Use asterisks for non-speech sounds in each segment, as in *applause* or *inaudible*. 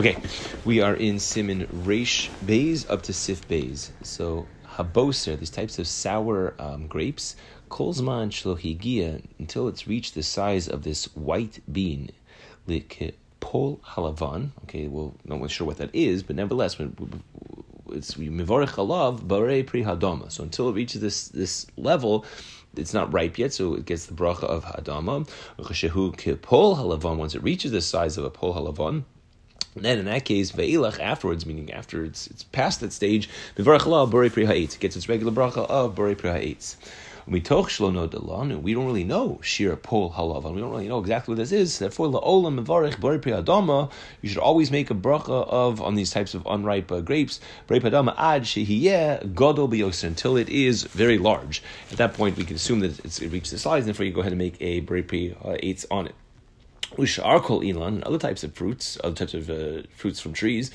Okay, we are in Simin Reish Bays up to Sif Bays. So haboser, these types of sour um, grapes, kolzman shlohigia until it's reached the size of this white bean, pol halavan. Okay, well, not sure what that is, but nevertheless, when, it's mivorech halav bare pri hadama. So until it reaches this this level, it's not ripe yet, so it gets the bracha of hadama. Once it reaches the size of a pol halavan. And then in that case, ve'ilach afterwards, meaning after it's it's past that stage, mivarach bore pri ha'etz. It gets its regular bracha of bore pri ha'etz. We don't really know shir pol halav, we don't really know exactly what this is. Therefore, laolam. You should always make a bracha of on these types of unripe uh, grapes. Bari adama ad shehiyeh godol biyoser until it is very large. At that point, we can assume that it reaches the size, and therefore you go ahead and make a bari eights on it. Usharkol ilan and other types of fruits, other types of uh, fruits from trees.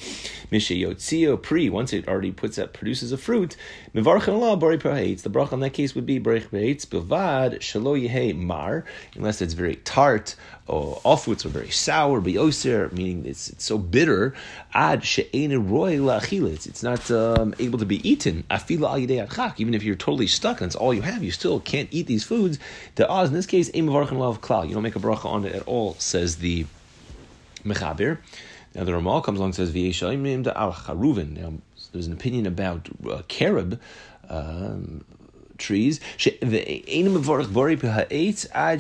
Mishayotzio pri, once it already puts up, produces a fruit. Mivarchan la bari prahates. The bracha in that case would be barich prahates bilvad shalo yehe mar, unless it's very tart or all fruits are very sour. Biyoser, meaning it's, it's so bitter. Ad she'ene roy la'achilitz. It's not um, able to be eaten. Afila al achak. Even if you're totally stuck and it's all you have, you still can't eat these foods. The oz in this case, aim mivarchan Allah klal. You don't make a bracha on it at all says the Mechaber. Now the Ramal comes along and says V'yeshayim da al. Now there's an opinion about uh, carob. Um, trees. Ad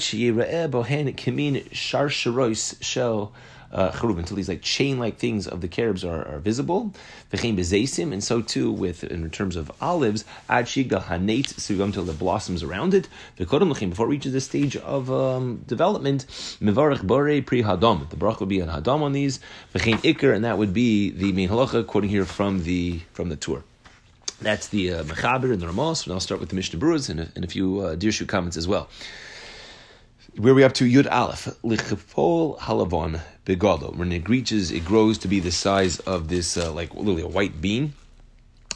kimin shar shel uh, until these like chain-like things of the carobs are, are visible. and so too with in terms of olives, ad shiga hanate the blossoms around it. before it reaches the stage of um, development, mivarach bore pri. The brach would be an hadam on these. V'chein and that would be the main halacha, quoting here from the from the Tur. That's the uh, Mechaber and the Ramos, and I'll start with the Mishnah Berurah and, and a, few uh, Dirshu comments as well. Where are we up to? Yud Aleph. Lichapol halavon begado. When it reaches, it grows to be the size of this, uh, like literally a white bean.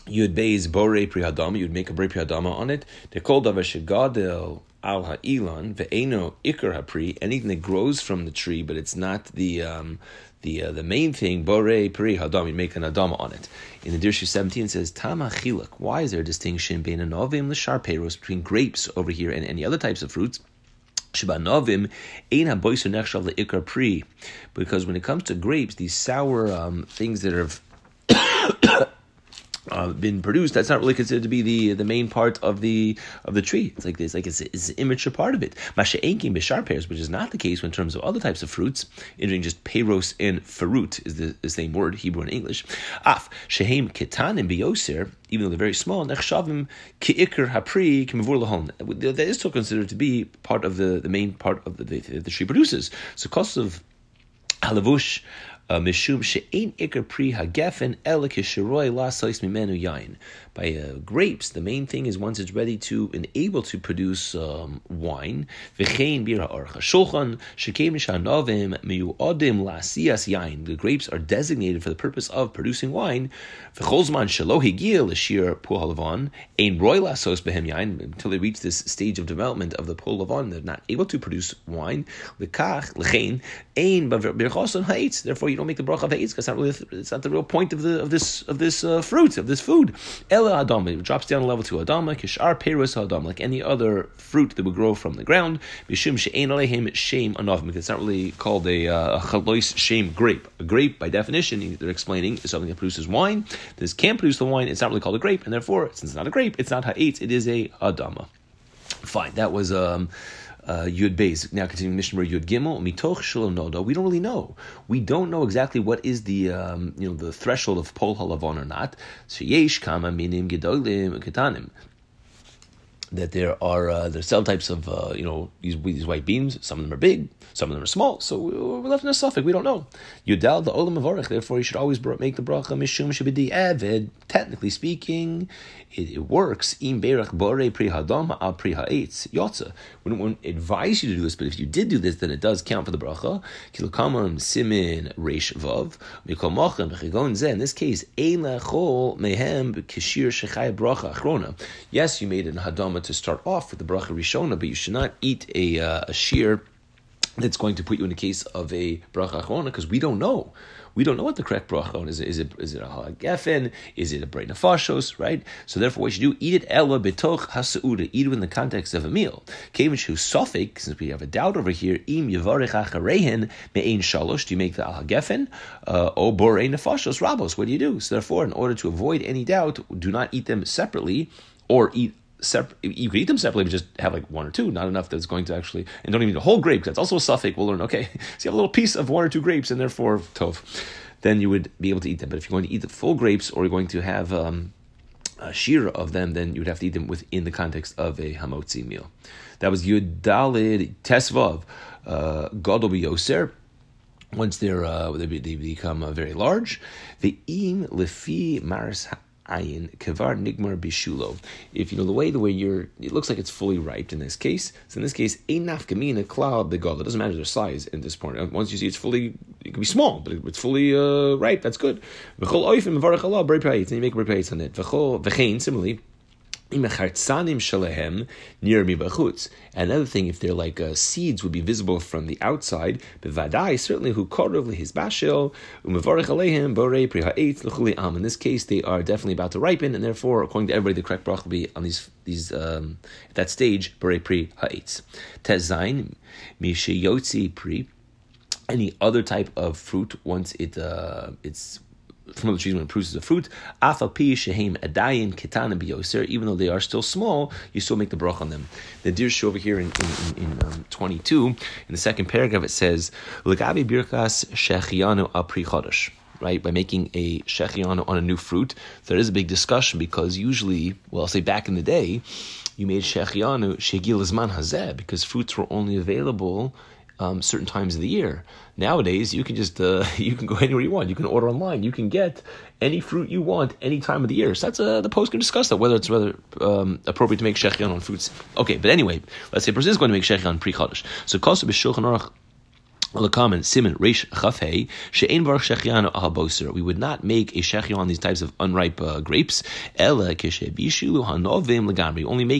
Yud Beis Bore Prihadama. You'd make a Bore Prihadama on it. They called Davar Shegadel Al Ha'ilan Ve'eno Ikar Hapri. Anything that grows from the tree, but it's not the um, the uh, the main thing. Bore Pri Hadam. You make an Adama on it. In the Dirshu 17 it says Tama Chilak. Why is there a distinction between anovim l'shar between grapes over here and any other types of fruits? Shibanovim ein ikar pri, because when it comes to grapes, these sour um, things that have uh, been produced, that's not really considered to be the the main part of the of the tree. It's like this, like it's, it's an immature part of it. Masha'enkim b'shar pears, which is not the case in terms of other types of fruits, in just peros and farut is the, the same word, Hebrew and English. Af shehem ketanim biyoser, even though they're very small, nechshavim ki'ikr hapri kimavur lahon. That is still considered to be part of the, the main part of the, the, the tree produces. So cost of halavush mishum she'ein ikar pri hagefen mimenu yain by uh, grapes, the main thing is once it's ready to and able to produce um, wine. The grapes are designated for the purpose of producing wine. Until they reach this stage of development of the pol they're not able to produce wine. Therefore, you don't make the bracha of it's not really it's not the real point of the of this of this uh, fruit of this food. Ela Adama. It drops down a level to Adama, Kishar Perus Adama, like any other fruit that would grow from the ground. Bishum She'en Alehim Shem Anavim, because it's not really called a, uh, Chalois Shem grape. A grape, by definition, they're explaining, is something that produces wine. This can produce the wine, it's not really called a grape, and therefore, since it's not a grape, it's not Ha'etz, it is a Adama. Fine, that was. Um, uh, Yud Beis. Now continuing Mishnah Yud Gimel Mitoch Shalom Noda. We don't really know. We don't know exactly what is the um, you know the threshold of Pol Halavon or not. So Yesh Kama Minim Gedolim Ketanim that there are uh, there's several types of uh, you know these these white beans. Some of them are big, some of them are small. So we're left in a suffix. We don't know. Yudal the olam avarich. Therefore, you should always make the bracha mishum shabidi avid. Technically speaking, it, it works. Im berach bore pri hadam al pri ha'etz yotza. We don't advise you to do this, but if you did do this, then it does count for the bracha. Kilokamam simin reish vav mikol mochem In this case, ein lechol mehem kishir shechaya bracha achrona. Yes, you made it in to start off with the bracha rishona, but you should not eat a, uh, a shear that's going to put you in the case of a bracha achrona because we don't know. We don't know what the correct bracha is. Is it is it a halagefen? Is it a brain nefashos? Right. So therefore, what you do eat it ella betoch hasauda. Eat it in the context of a meal. Kevin shu sofik. Since we have a doubt over here, im yavarich acharehen me'ein shalosh. Do you make the halagefen uh, or borei nefashos rabos? What do you do? So therefore, in order to avoid any doubt, do not eat them separately or eat Separ- you could eat them separately, but just have like one or two, not enough that's going to actually, and don't even eat a whole grape, that's also a suffix. We'll learn, okay, *laughs* so you have a little piece of one or two grapes, and therefore, tov, then you would be able to eat them. But if you're going to eat the full grapes, or you're going to have um, a shira of them, then you would have to eat them within the context of a hamotzi meal. That was Yud Dalid Tesvav, uh, Gadol Yoser once they're uh, they, become uh, very large, the im lefi maris ayin kevar nigmar bishulo. If you know the way the way you're, it looks like it's fully ripe in this case. So in this case, ein nafkamina cloud the begol. It doesn't matter their size in this point. Once you see it's fully, it can be small, but it's fully uh, ripe. That's good. V'chol oifim mevarach Allah and you make a on it. V'chol v'chein similarly. Another thing, if they're like uh, seeds, would be visible from the outside. Bevadai, certainly who korov his bashil umevarich borei prihaetz l'chuli am. In this case, they are definitely about to ripen, and therefore, according to everybody, the correct brach will be on these these um, at that stage borei pri haetz. Tezain mishiyotzi pri. Any other type of fruit once it uh, it's from the trees when it produces a fruit. Biyoser. Even though they are still small, you still make the brach on them. The dirshu over here in in, in, in um, twenty two in the second paragraph it says legavi birkas shechianu apri chodesh right, by making a shechianu on a new fruit, there is a big discussion because usually, well, I'll say back in the day, you made shechianu shegil hazeh because fruits were only available um, certain times of the year. Nowadays, you can just uh, *laughs* you can go anywhere you want. You can order online. You can get any fruit you want any time of the year. So that's uh, the post can discuss that whether it's whether um, appropriate to make shechian on fruits. Okay, but anyway, let's say person is going to make shechian pre chodesh. So kosu b'shulchan aruch We would not make a Shechian on these types of unripe uh, grapes. Only make a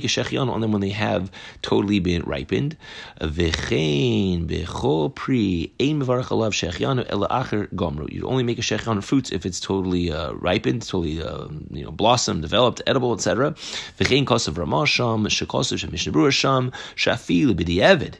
Shechian on them when they have totally been ripened. Vechein Bechol Pri Ein Mevarach Alav Shechianu Ela Acher Gomru. You only make a Shechian on fruits if it's totally uh, ripened, totally uh, you know blossomed, developed, edible, etc. Ramasham, Shafil.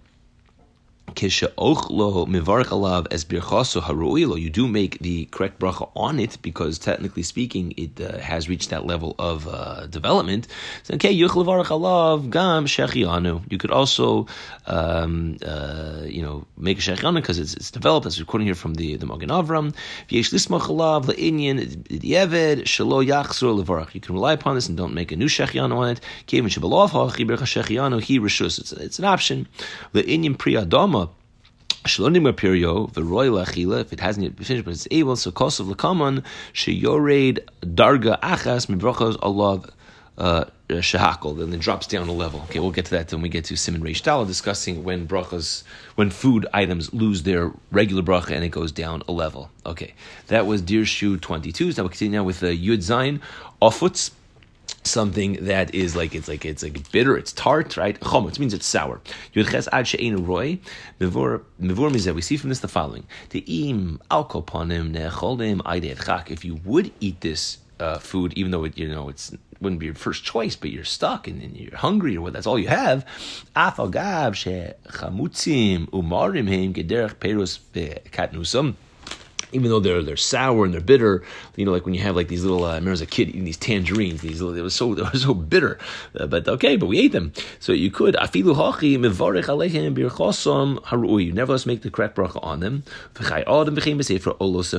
you do make the correct bracha on it because technically speaking, it uh, has reached that level of uh, development. So, okay, You could also, um, uh, you know, make a shechianu because it's, it's developed. That's recording here from the the Magen Avram. You can rely upon this and don't make a new shechianu on it. It's, it's an option. The inyan priyadama Shlonim Pirio, the royal achila, if it hasn't yet finished, but it's able, so kosav lakaman, sheyored darga achas mibrachos Allah uh, shahakol, then it drops down a level. Okay, we'll get to that when we get to Simon Reish Dala discussing when brachas, when food items lose their regular bracha and it goes down a level. Okay, that was Dirshu 22. So now we'll continue now with the Yud Zayin, Ofuts something that is like it's like it's like bitter, it's tart, right? Chomutz means it's sour. Yudches ad she'enu roy mivur mizeh. We see from this the following: the im alkoponim necholim chak. If you would eat this uh, food, even though it you know it's wouldn't be your first choice, but you're stuck and, and you're hungry or what that's all you have. Afagav she chamutzim umarim heim gederach perus katnusam even though they're they're sour and they're bitter, you know, like when you have like these little. Uh, I remember as a kid eating these tangerines. These little, it was so *laughs* it was so bitter, uh, but okay, but we ate them. So you could afilu hachi mevarich aleichem birchosom harui. Nevertheless, make the correct bracha on them. Adam became a sefer olos.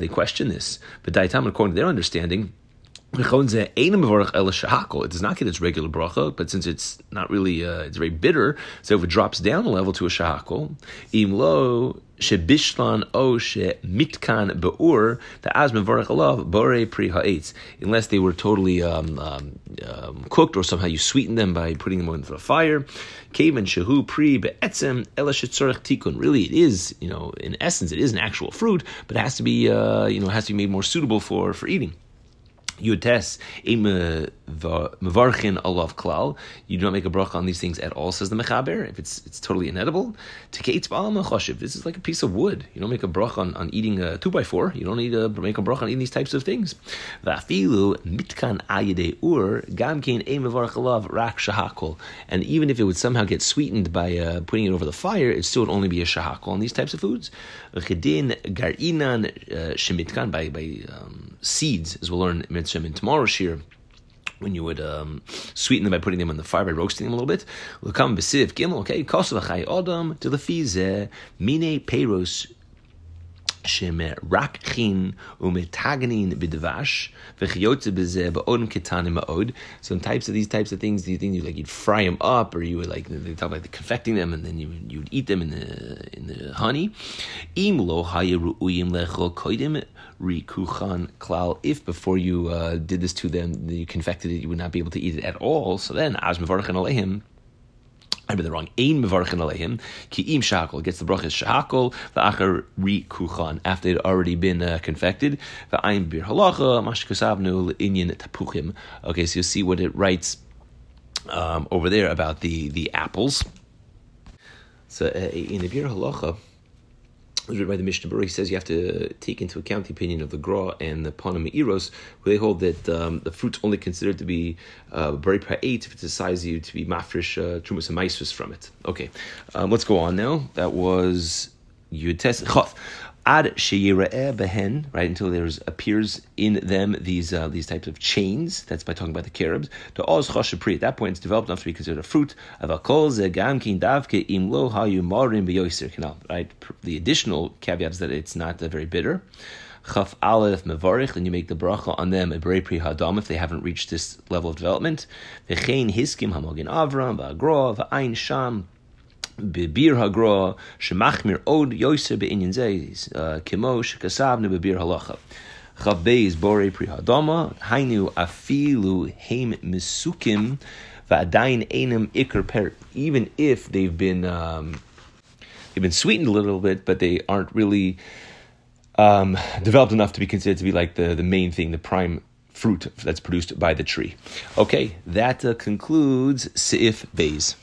They question this, but according to their understanding. It does not get its regular bracha, but since it's not really, uh, it's very bitter, so if it drops down a level to a shahakol, im lo shebishlan o mitkan beur the asma varach alav bore pri unless they were totally um, um, um, cooked or somehow you sweeten them by putting them into the fire. Kaven shehu pri be'etzem ela tikun. Really, it is, you know, in essence, it is an actual fruit, but it has to be, uh, you know, has to be made more suitable for for eating. Yutes mevarchin alav klal. You do not make a bracha on these things at all, says the mechaber. If it's it's totally inedible, tekates ba'al This is like a piece of wood. You don't make a bracha on, on eating a two by four. You don't need to make a bracha on eating these types of things. Va'afilu mitkan ayede ur gamkein e mevarch alav rak shahakol. And even if it would somehow get sweetened by uh, putting it over the fire, it still would only be a shahakol on these types of foods. Chedin garinan uh, shemitkan by by um, seeds, as we'll learn mitzvah in tomorrow's shir when you would um, sweeten them by putting them on the fire by roasting them a little bit. L'kam b'siv gimel, okay, kosav achai odam, to the mine peros שמרקחין ומתגנין בדבש וכיוצא בזה באודם קטנים מאוד. So in types of these types of things, do you think you like you'd fry them up, or you would like they talk about the confecting them, and then you you would eat them in the in the honey. Im lo hayeruuyim lechol koidim rikuchan klal. If before you uh, did this to them, you confected it, you would not be able to eat it at all. So then, as mevarchin alehim I've been the wrong. Ein mevarchin aleihim ki im shakol gets the brachas shakol va'achar ri kuchan after it had already been uh, confected va'ayin bir halacha mashkasavnu inyan tapuchim. Okay, so you see what it writes um, over there about the the apples. So uh, in the bir halacha was written by the Mishnah Berurah. He says you have to take into account the opinion of the Gra and the Panama Eros, where they hold that um, the fruit's only considered to be uh, very eight if the size you to be mafresh uh, trumas and maisvus from it. Okay, um, let's go on now. That was Yutes Choth ad behen, right, until there appears in them these uh, these types of chains. That's by talking about the carobs. To oz pri. At that point, it's developed enough to be considered a fruit. Of a kol gamkin davke im lo hayu marim beyoser canal. Right. The additional caveat is that it's not uh, very bitter. Chaf aleph mevarich, then you make the bracha on them a pri hadam if they haven't reached this level of development. V'chein hiskim hamogin avram v'agro v'ain sham bebir hagra shemachmir od yoser be'inyan zeis uh, kimo shekasavnu bebir halacha. Chavbeis bore pri hadama hainu afilu heim misukim va'adain enam ikar per. Even if they've been um, they've been sweetened a little bit, but they aren't really um, developed enough to be considered to be like the, the main thing, the prime fruit that's produced by the tree. Okay, that uh, concludes Seif Bays.